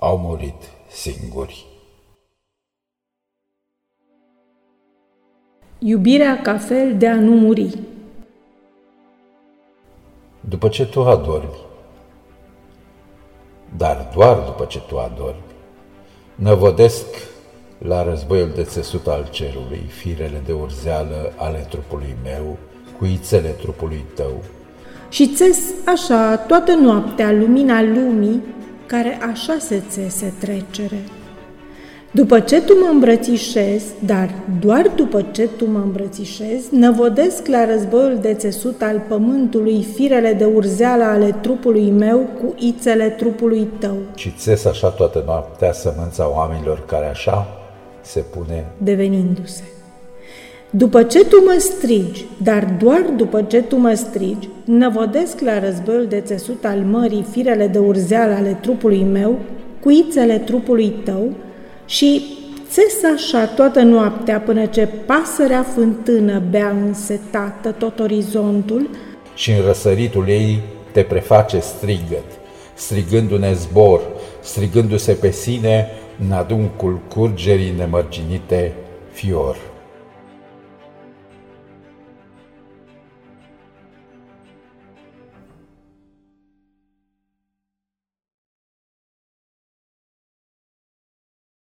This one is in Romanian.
au murit singuri. Iubirea ca fel de a nu muri. După ce tu adormi, dar doar după ce tu adormi, năvodesc la războiul de țesut al cerului, firele de urzeală ale trupului meu, cuițele trupului tău. Și țes așa toată noaptea lumina lumii, care așa se țese trecere. După ce tu mă îmbrățișezi, dar doar după ce tu mă îmbrățișezi, năvodesc la războiul de țesut al pământului firele de urzeală ale trupului meu cu ițele trupului tău. Și țes așa toată noaptea sămânța oamenilor care așa se pune devenindu-se. După ce tu mă strigi, dar doar după ce tu mă strigi, năvodesc la războiul de țesut al mării firele de urzeală ale trupului meu, cu ițele trupului tău, și țes așa toată noaptea până ce pasărea fântână bea însetată tot orizontul și în răsăritul ei te preface strigăt, strigându-ne zbor, strigându-se pe sine în aduncul curgerii nemărginite fior.